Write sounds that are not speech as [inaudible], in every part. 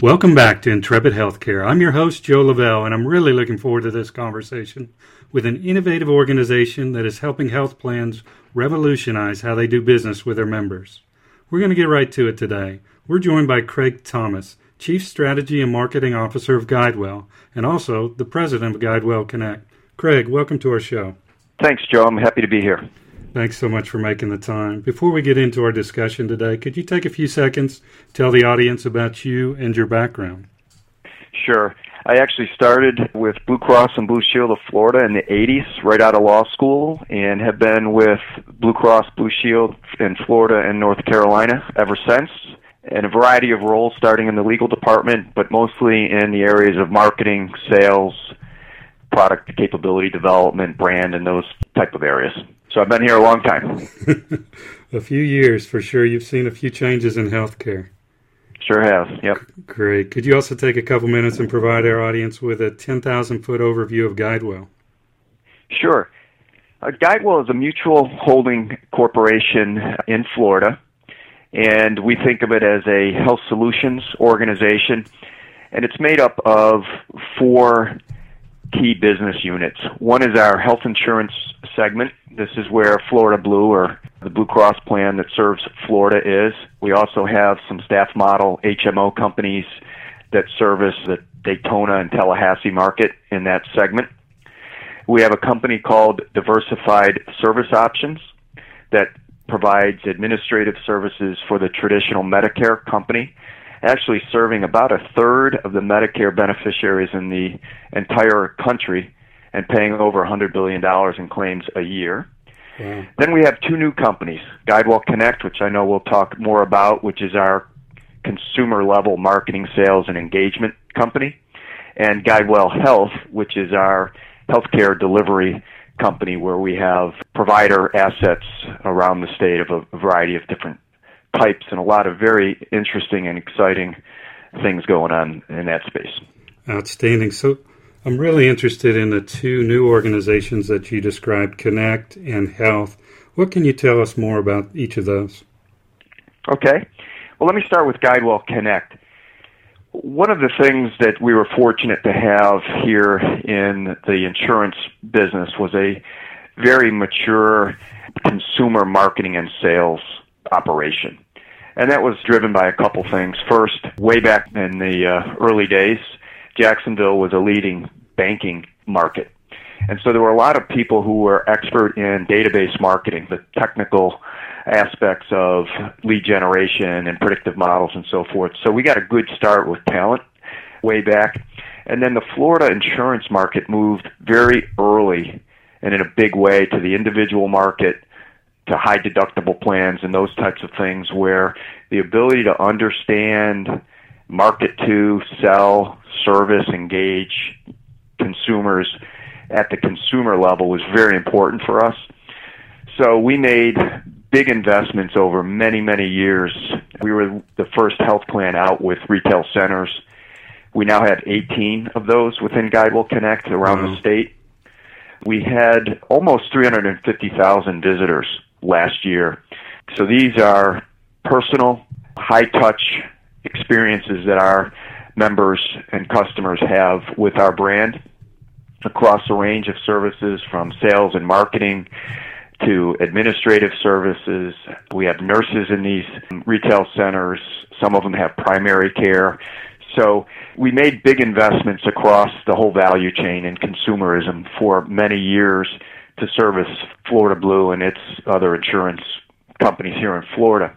Welcome back to Intrepid Healthcare. I'm your host, Joe Lavelle, and I'm really looking forward to this conversation with an innovative organization that is helping health plans revolutionize how they do business with their members. We're going to get right to it today. We're joined by Craig Thomas, Chief Strategy and Marketing Officer of GuideWell, and also the President of GuideWell Connect. Craig, welcome to our show. Thanks, Joe. I'm happy to be here. Thanks so much for making the time. Before we get into our discussion today, could you take a few seconds, tell the audience about you and your background? Sure. I actually started with Blue Cross and Blue Shield of Florida in the 80s, right out of law school, and have been with Blue Cross Blue Shield in Florida and North Carolina ever since, in a variety of roles, starting in the legal department, but mostly in the areas of marketing, sales, product capability development, brand, and those type of areas. So I've been here a long time. [laughs] a few years for sure. You've seen a few changes in healthcare. Sure have. Yep. Great. Could you also take a couple minutes and provide our audience with a 10,000 foot overview of GuideWell? Sure. Uh, GuideWell is a mutual holding corporation in Florida, and we think of it as a health solutions organization, and it's made up of four key business units. One is our health insurance segment. This is where Florida Blue or the Blue Cross plan that serves Florida is. We also have some staff model HMO companies that service the Daytona and Tallahassee market in that segment. We have a company called Diversified Service Options that provides administrative services for the traditional Medicare company actually serving about a third of the Medicare beneficiaries in the entire country and paying over $100 billion in claims a year. Yeah. Then we have two new companies, GuideWell Connect, which I know we'll talk more about, which is our consumer level marketing, sales, and engagement company, and GuideWell Health, which is our healthcare delivery company where we have provider assets around the state of a variety of different pipes and a lot of very interesting and exciting things going on in that space. Outstanding. So I'm really interested in the two new organizations that you described, Connect and Health. What can you tell us more about each of those? Okay. Well, let me start with GuideWell Connect. One of the things that we were fortunate to have here in the insurance business was a very mature consumer marketing and sales operation. And that was driven by a couple things. First, way back in the uh, early days, Jacksonville was a leading banking market. And so there were a lot of people who were expert in database marketing, the technical aspects of lead generation and predictive models and so forth. So we got a good start with talent way back. And then the Florida insurance market moved very early and in a big way to the individual market to high deductible plans and those types of things where the ability to understand, market to, sell, service, engage consumers at the consumer level was very important for us. So we made big investments over many, many years. We were the first health plan out with retail centers. We now have 18 of those within GuideWell Connect around mm-hmm. the state. We had almost 350,000 visitors last year. So these are personal, high touch experiences that our members and customers have with our brand across a range of services from sales and marketing to administrative services. We have nurses in these retail centers. Some of them have primary care. So we made big investments across the whole value chain in consumerism for many years to service Florida Blue and its other insurance companies here in Florida.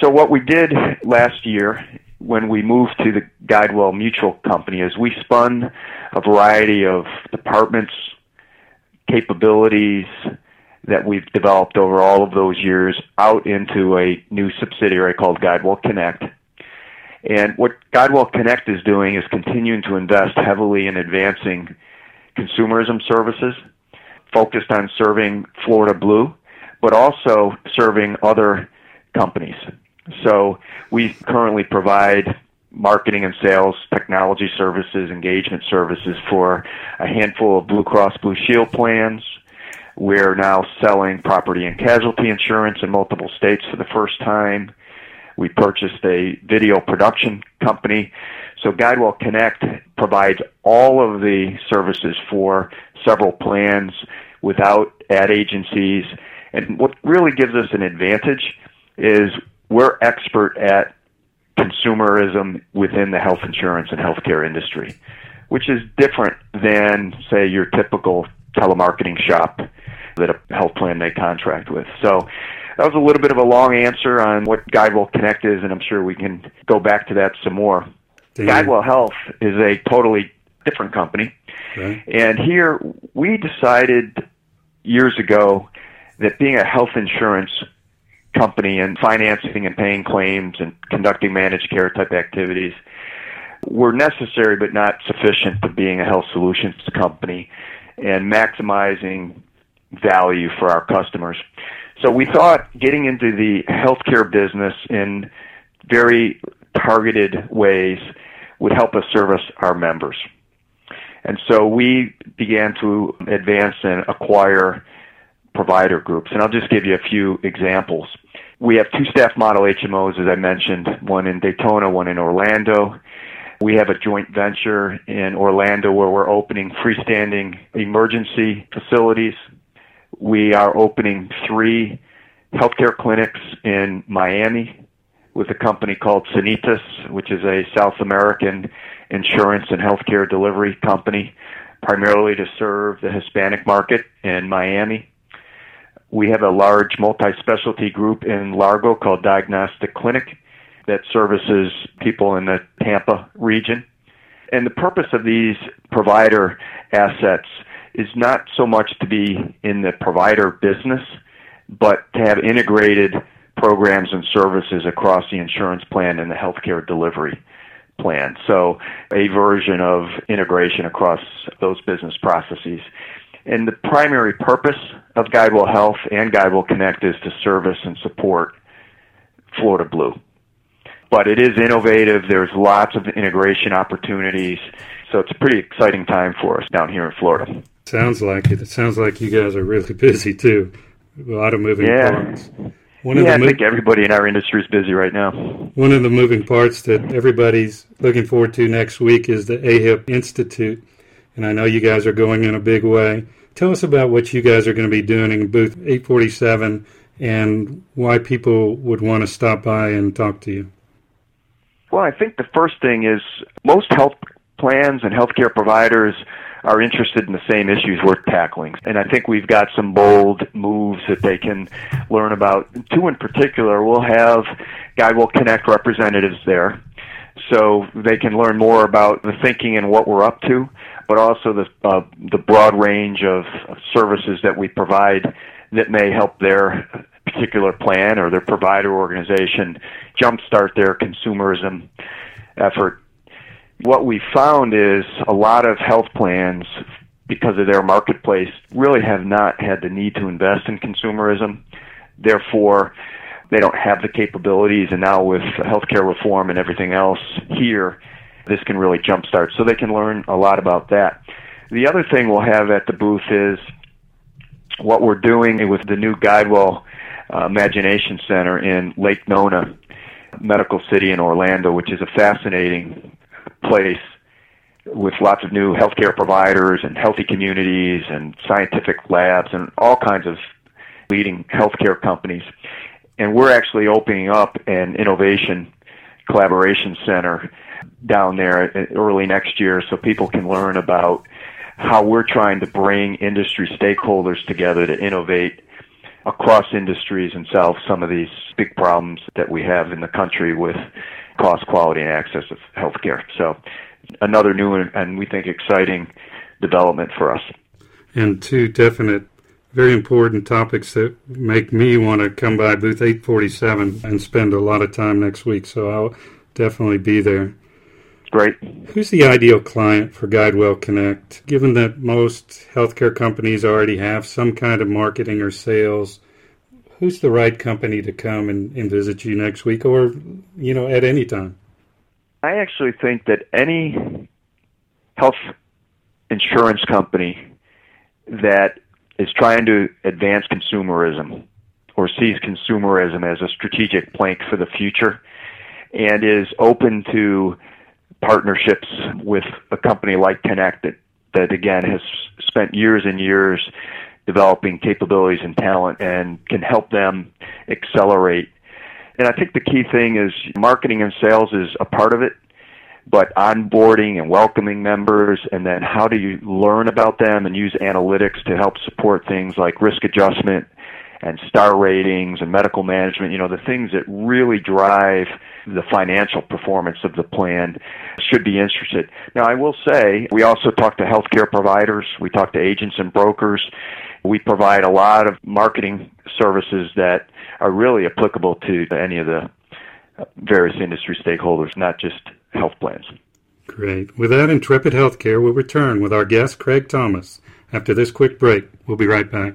So what we did last year when we moved to the Guidewell Mutual Company is we spun a variety of departments, capabilities that we've developed over all of those years out into a new subsidiary called Guidewell Connect. And what Guidewell Connect is doing is continuing to invest heavily in advancing consumerism services focused on serving Florida Blue, but also serving other companies. So we currently provide marketing and sales technology services, engagement services for a handful of Blue Cross Blue Shield plans. We're now selling property and casualty insurance in multiple states for the first time. We purchased a video production company. So GuideWell Connect provides all of the services for several plans without ad agencies. And what really gives us an advantage is we're expert at consumerism within the health insurance and healthcare industry, which is different than, say, your typical telemarketing shop that a health plan may contract with. So that was a little bit of a long answer on what GuideWell Connect is, and I'm sure we can go back to that some more. Damn. GuideWell Health is a totally different company. Okay. And here we decided years ago that being a health insurance company and financing and paying claims and conducting managed care type activities were necessary but not sufficient to being a health solutions company and maximizing value for our customers. So we thought getting into the healthcare business in very targeted ways would help us service our members. And so we began to advance and acquire provider groups. And I'll just give you a few examples. We have two staff model HMOs, as I mentioned, one in Daytona, one in Orlando. We have a joint venture in Orlando where we're opening freestanding emergency facilities. We are opening three healthcare clinics in Miami with a company called Sanitas, which is a South American insurance and healthcare delivery company, primarily to serve the Hispanic market in Miami. We have a large multi-specialty group in Largo called Diagnostic Clinic that services people in the Tampa region. And the purpose of these provider assets is not so much to be in the provider business, but to have integrated programs and services across the insurance plan and the healthcare delivery plan. So a version of integration across those business processes. And the primary purpose of GuideWell Health and GuideWell Connect is to service and support Florida Blue. But it is innovative. There's lots of integration opportunities. So it's a pretty exciting time for us down here in Florida. Sounds like it. It sounds like you guys are really [laughs] busy too. A lot of moving yeah. parts. One yeah, I mo- think everybody in our industry is busy right now. One of the moving parts that everybody's looking forward to next week is the AHIP Institute. And I know you guys are going in a big way. Tell us about what you guys are going to be doing in booth 847 and why people would want to stop by and talk to you. Well, I think the first thing is most health plans and healthcare providers are interested in the same issues we're tackling. And I think we've got some bold moves that they can learn about. Two in particular, we'll have GuideWell Connect representatives there. So they can learn more about the thinking and what we're up to, but also the uh, the broad range of services that we provide that may help their particular plan or their provider organization jumpstart their consumerism effort what we found is a lot of health plans, because of their marketplace, really have not had the need to invest in consumerism. Therefore, they don't have the capabilities, and now with healthcare reform and everything else here, this can really jumpstart. So they can learn a lot about that. The other thing we'll have at the booth is what we're doing with the new Guidewell uh, Imagination Center in Lake Nona, Medical City in Orlando, which is a fascinating place with lots of new healthcare providers and healthy communities and scientific labs and all kinds of leading healthcare companies. And we're actually opening up an innovation collaboration center down there early next year so people can learn about how we're trying to bring industry stakeholders together to innovate across industries and solve some of these big problems that we have in the country with cost, quality, and access of healthcare. So another new and we think exciting development for us. And two definite, very important topics that make me want to come by booth 847 and spend a lot of time next week. So I'll definitely be there. Great. Who's the ideal client for GuideWell Connect? Given that most healthcare companies already have some kind of marketing or sales who's the right company to come and, and visit you next week or, you know, at any time? I actually think that any health insurance company that is trying to advance consumerism or sees consumerism as a strategic plank for the future and is open to partnerships with a company like Connect that, that again has spent years and years developing capabilities and talent and can help them accelerate. And I think the key thing is marketing and sales is a part of it, but onboarding and welcoming members and then how do you learn about them and use analytics to help support things like risk adjustment and star ratings and medical management, you know, the things that really drive the financial performance of the plan should be interested. Now, I will say we also talk to healthcare providers, we talk to agents and brokers. We provide a lot of marketing services that are really applicable to any of the various industry stakeholders, not just health plans. Great. With that, Intrepid Healthcare will return with our guest, Craig Thomas. After this quick break, we'll be right back.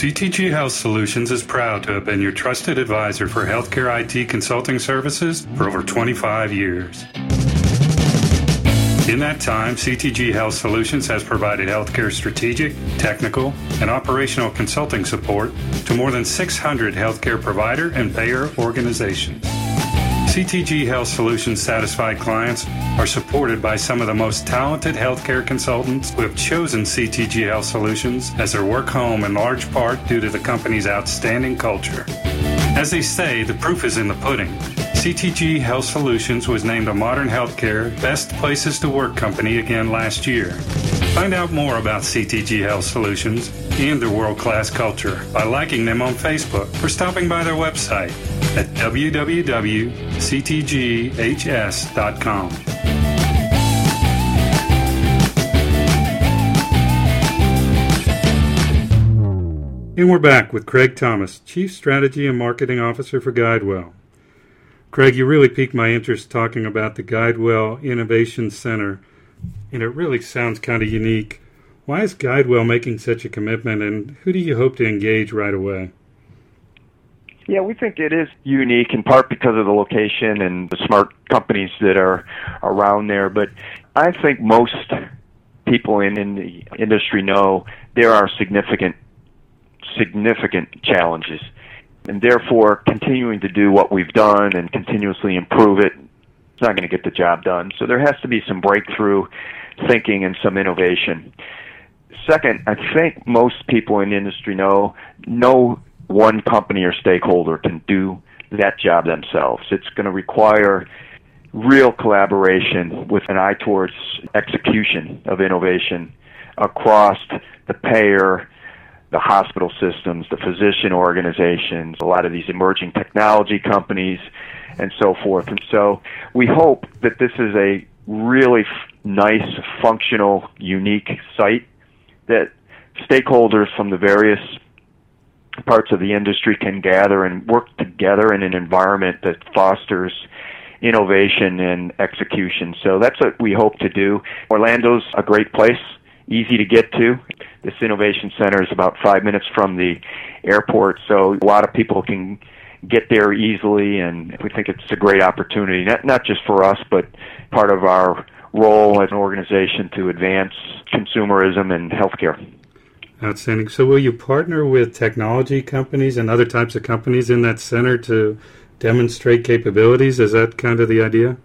CTG Health Solutions is proud to have been your trusted advisor for healthcare IT consulting services for over 25 years. In that time, CTG Health Solutions has provided healthcare strategic, technical, and operational consulting support to more than 600 healthcare provider and payer organizations. CTG Health Solutions satisfied clients are supported by some of the most talented healthcare consultants who have chosen CTG Health Solutions as their work home in large part due to the company's outstanding culture. As they say, the proof is in the pudding. CTG Health Solutions was named a Modern Healthcare Best Places to Work company again last year. Find out more about CTG Health Solutions and their world class culture by liking them on Facebook or stopping by their website at www.ctghs.com. And we're back with Craig Thomas, Chief Strategy and Marketing Officer for GuideWell. Craig, you really piqued my interest talking about the GuideWell Innovation Center, and it really sounds kind of unique. Why is GuideWell making such a commitment, and who do you hope to engage right away? Yeah, we think it is unique in part because of the location and the smart companies that are around there. But I think most people in, in the industry know there are significant, significant challenges. And therefore, continuing to do what we've done and continuously improve it it is not going to get the job done. So there has to be some breakthrough thinking and some innovation. Second, I think most people in the industry know no one company or stakeholder can do that job themselves. It's going to require real collaboration with an eye towards execution of innovation across the payer, the hospital systems, the physician organizations, a lot of these emerging technology companies, and so forth. And so we hope that this is a really f- nice, functional, unique site that stakeholders from the various parts of the industry can gather and work together in an environment that fosters innovation and execution. So that's what we hope to do. Orlando's a great place, easy to get to. This innovation center is about five minutes from the airport, so a lot of people can get there easily, and we think it's a great opportunity, not, not just for us, but part of our role as an organization to advance consumerism and healthcare. Outstanding. So, will you partner with technology companies and other types of companies in that center to demonstrate capabilities? Is that kind of the idea?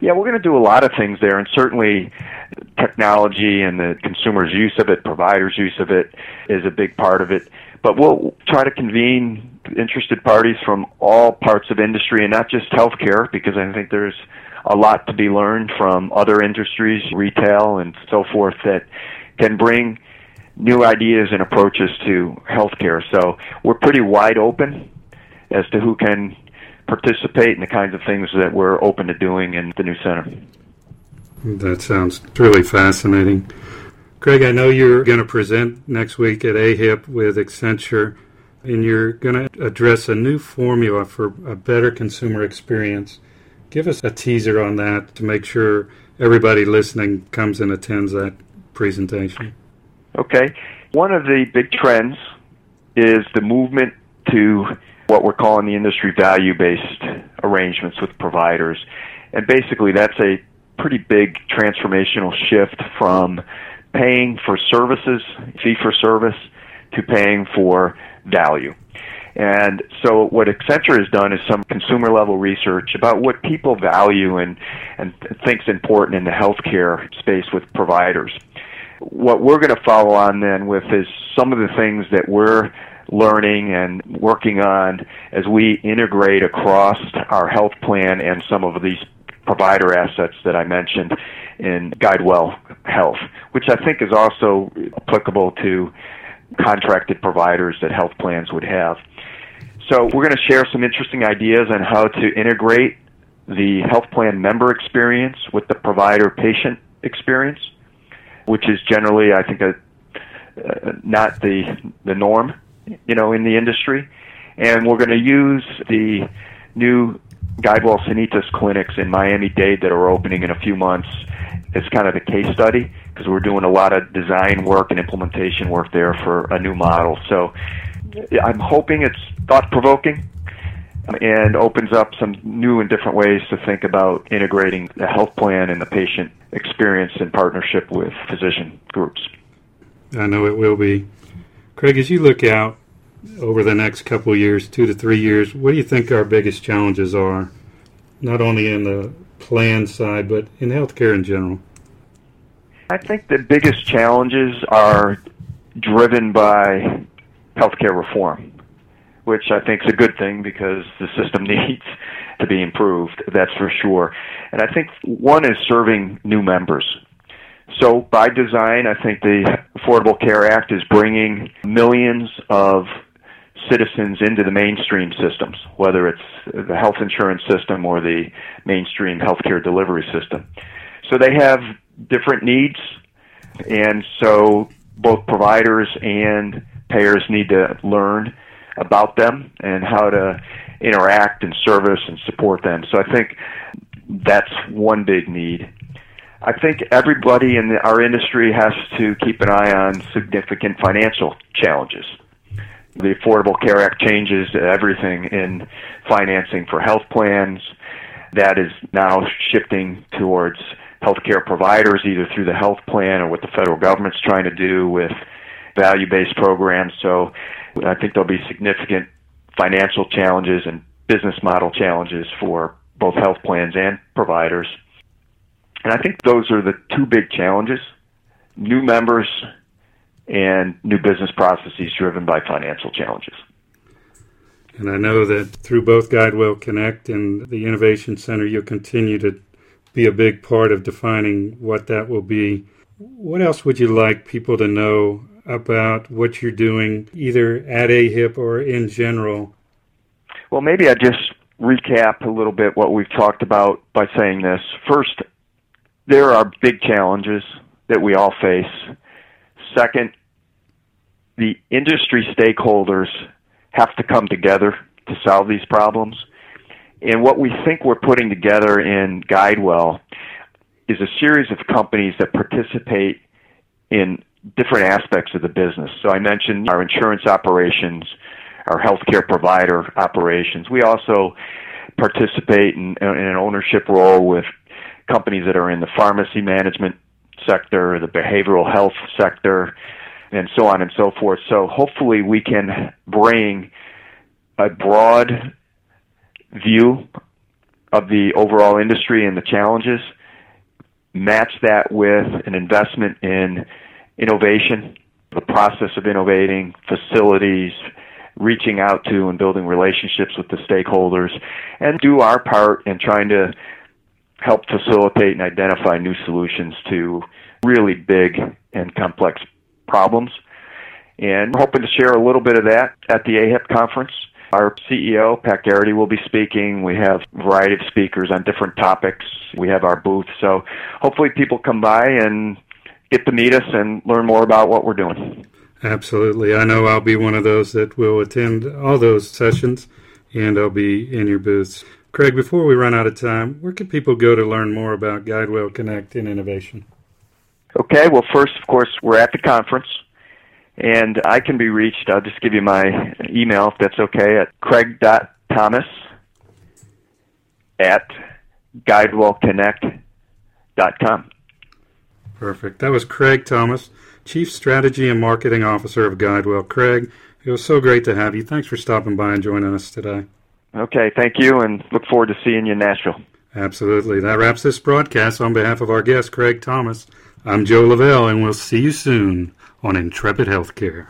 Yeah, we're going to do a lot of things there, and certainly technology and the consumer's use of it, providers' use of it, is a big part of it. But we'll try to convene interested parties from all parts of industry and not just healthcare, because I think there's a lot to be learned from other industries, retail, and so forth, that can bring new ideas and approaches to healthcare. So we're pretty wide open as to who can participate in the kinds of things that we're open to doing in the new center. That sounds really fascinating. Craig, I know you're going to present next week at AHIP with Accenture, and you're going to address a new formula for a better consumer experience. Give us a teaser on that to make sure everybody listening comes and attends that presentation. Okay. One of the big trends is the movement to what we're calling the industry value based arrangements with providers. And basically, that's a pretty big transformational shift from paying for services, fee for service, to paying for value. And so what Accenture has done is some consumer level research about what people value and, and thinks important in the healthcare space with providers. What we're going to follow on then with is some of the things that we're learning and working on as we integrate across our health plan and some of these provider assets that I mentioned in GuideWell Health, which I think is also applicable to contracted providers that health plans would have. So we're going to share some interesting ideas on how to integrate the health plan member experience with the provider patient experience, which is generally, I think, a, uh, not the the norm, you know, in the industry. And we're going to use the new GuideWell Sanitas clinics in Miami Dade that are opening in a few months as kind of a case study because we're doing a lot of design work and implementation work there for a new model. So I'm hoping it's thought provoking and opens up some new and different ways to think about integrating the health plan and the patient experience in partnership with physician groups. I know it will be. Craig, as you look out over the next couple years, two to three years, what do you think our biggest challenges are, not only in the plan side, but in healthcare in general? I think the biggest challenges are driven by healthcare reform, which I think is a good thing because the system [laughs] needs to be improved, that's for sure. And I think one is serving new members. So by design, I think the Affordable Care Act is bringing millions of citizens into the mainstream systems, whether it's the health insurance system or the mainstream healthcare delivery system. So they have different needs, and so both providers and payers need to learn about them and how to interact and service and support them. So I think that's one big need. I think everybody in our industry has to keep an eye on significant financial challenges. The Affordable Care Act changes everything in financing for health plans. That is now shifting towards healthcare providers, either through the health plan or what the federal government's trying to do with value based programs. So I think there'll be significant financial challenges and business model challenges for both health plans and providers. And I think those are the two big challenges new members and new business processes driven by financial challenges. And I know that through both GuideWell Connect and the Innovation Center, you'll continue to be a big part of defining what that will be. What else would you like people to know about what you're doing, either at AHIP or in general? Well, maybe I just recap a little bit what we've talked about by saying this. First, there are big challenges that we all face. Second, the industry stakeholders have to come together to solve these problems. And what we think we're putting together in GuideWell is a series of companies that participate in different aspects of the business. So I mentioned our insurance operations, our healthcare provider operations. We also participate in, in an ownership role with companies that are in the pharmacy management sector, the behavioral health sector, and so on and so forth. So hopefully we can bring a broad view of the overall industry and the challenges, match that with an investment in innovation, the process of innovating, facilities, reaching out to and building relationships with the stakeholders, and do our part in trying to help facilitate and identify new solutions to really big and complex problems. And we're hoping to share a little bit of that at the AHIP conference. Our CEO, Pat Geraghty, will be speaking. We have a variety of speakers on different topics. We have our booth. So hopefully people come by and get to meet us and learn more about what we're doing. Absolutely. I know I'll be one of those that will attend all those sessions and I'll be in your booths. Craig, before we run out of time, where can people go to learn more about GuideWell Connect and innovation? Okay, well, first, of course, we're at the conference, and I can be reached. I'll just give you my email, if that's okay, at craig.thomas at guidewellconnect.com. Perfect. That was Craig Thomas, Chief Strategy and Marketing Officer of GuideWell. Craig, it was so great to have you. Thanks for stopping by and joining us today. Okay, thank you, and look forward to seeing you in Nashville. Absolutely. That wraps this broadcast. On behalf of our guest, Craig Thomas, I'm Joe Lavelle, and we'll see you soon on Intrepid Healthcare.